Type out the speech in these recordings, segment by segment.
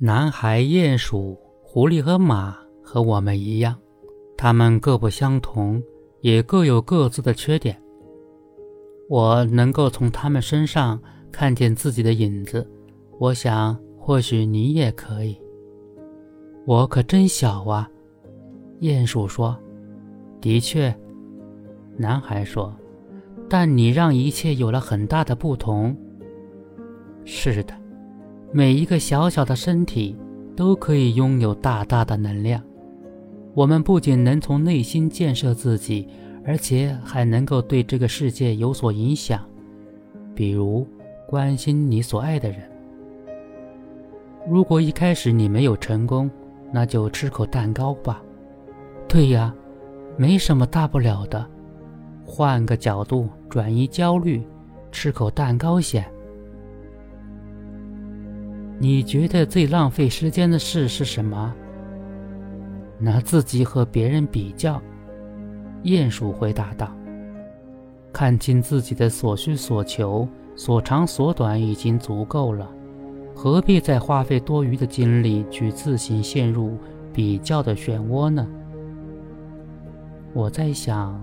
男孩、鼹鼠、狐狸和马和我们一样，他们各不相同，也各有各自的缺点。我能够从他们身上看见自己的影子，我想或许你也可以。我可真小啊，鼹鼠说。的确，男孩说，但你让一切有了很大的不同。是的。每一个小小的身体都可以拥有大大的能量。我们不仅能从内心建设自己，而且还能够对这个世界有所影响。比如，关心你所爱的人。如果一开始你没有成功，那就吃口蛋糕吧。对呀，没什么大不了的。换个角度，转移焦虑，吃口蛋糕先。你觉得最浪费时间的事是什么？拿自己和别人比较。鼹鼠回答道：“看清自己的所需所求、所长所短已经足够了，何必再花费多余的精力去自行陷入比较的漩涡呢？”我在想，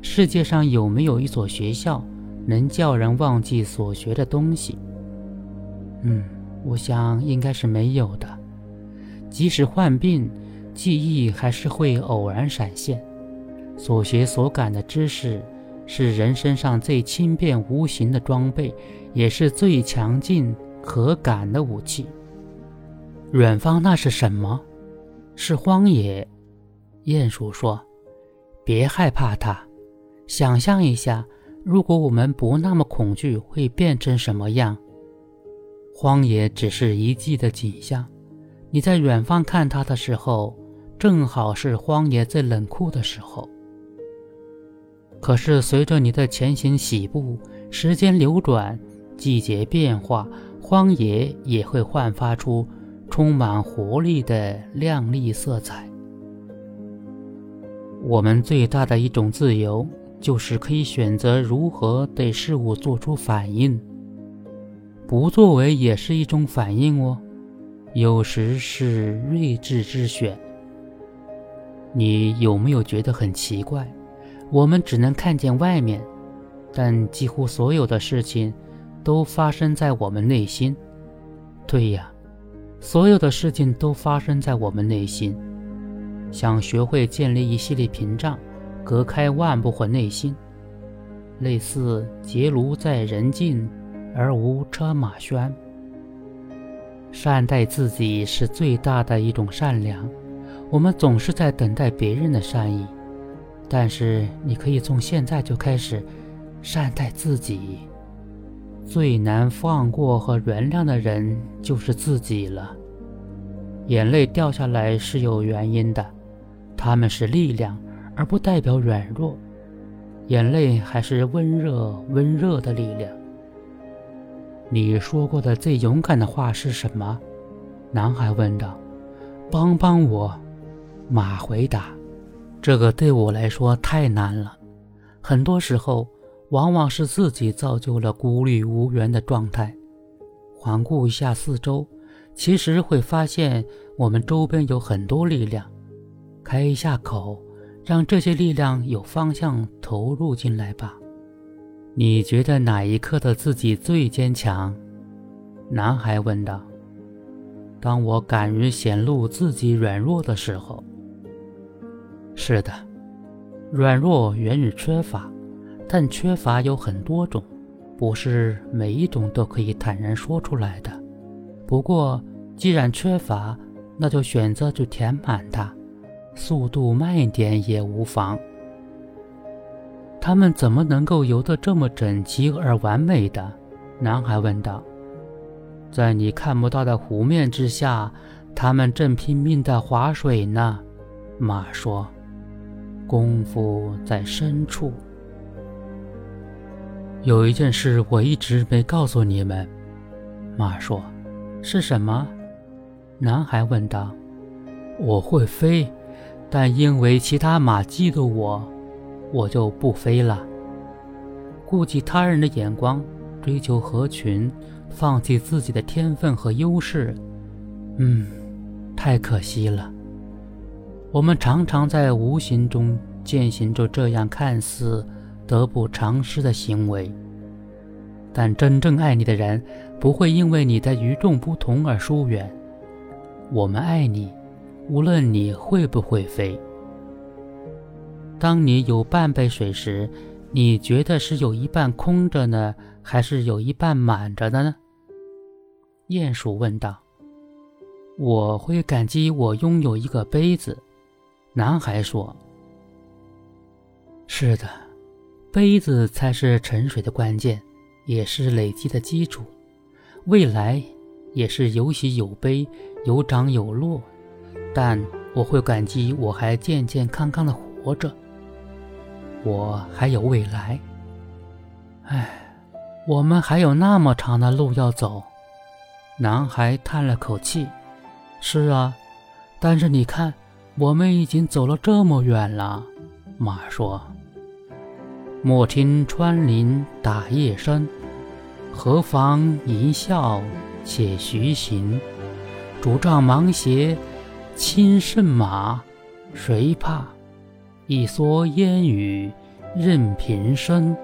世界上有没有一所学校能叫人忘记所学的东西？嗯。我想应该是没有的。即使患病，记忆还是会偶然闪现。所学所感的知识，是人身上最轻便无形的装备，也是最强劲可感的武器。远方那是什么？是荒野。鼹鼠说：“别害怕它，想象一下，如果我们不那么恐惧，会变成什么样？”荒野只是一季的景象，你在远方看它的时候，正好是荒野最冷酷的时候。可是随着你的前行起步，时间流转，季节变化，荒野也会焕发出充满活力的亮丽色彩。我们最大的一种自由，就是可以选择如何对事物做出反应。不作为也是一种反应哦，有时是睿智之选。你有没有觉得很奇怪？我们只能看见外面，但几乎所有的事情都发生在我们内心。对呀，所有的事情都发生在我们内心。想学会建立一系列屏障，隔开万物和内心，类似结庐在人境。而无车马喧。善待自己是最大的一种善良。我们总是在等待别人的善意，但是你可以从现在就开始善待自己。最难放过和原谅的人就是自己了。眼泪掉下来是有原因的，他们是力量，而不代表软弱。眼泪还是温热温热的力量。你说过的最勇敢的话是什么？男孩问道。“帮帮我。”马回答。“这个对我来说太难了。很多时候，往往是自己造就了孤立无援的状态。环顾一下四周，其实会发现我们周边有很多力量。开一下口，让这些力量有方向投入进来吧。”你觉得哪一刻的自己最坚强？男孩问道。当我敢于显露自己软弱的时候。是的，软弱源于缺乏，但缺乏有很多种，不是每一种都可以坦然说出来的。不过，既然缺乏，那就选择去填满它，速度慢一点也无妨。他们怎么能够游得这么整齐而完美的？男孩问道。在你看不到的湖面之下，他们正拼命地划水呢。马说：“功夫在深处。”有一件事我一直没告诉你们，马说：“是什么？”男孩问道。“我会飞，但因为其他马嫉妒我。”我就不飞了。顾及他人的眼光，追求合群，放弃自己的天分和优势，嗯，太可惜了。我们常常在无形中践行着这样看似得不偿失的行为，但真正爱你的人不会因为你的与众不同而疏远。我们爱你，无论你会不会飞。当你有半杯水时，你觉得是有一半空着呢，还是有一半满着的呢？鼹鼠问道。我会感激我拥有一个杯子，男孩说。是的，杯子才是沉水的关键，也是累积的基础。未来也是有喜有悲，有涨有落，但我会感激我还健健康康的活着。我还有未来。唉，我们还有那么长的路要走。男孩叹了口气。是啊，但是你看，我们已经走了这么远了。马说：“莫听穿林打叶声，何妨吟啸且徐行。竹杖芒鞋轻胜马，谁怕？一蓑烟雨任平生。”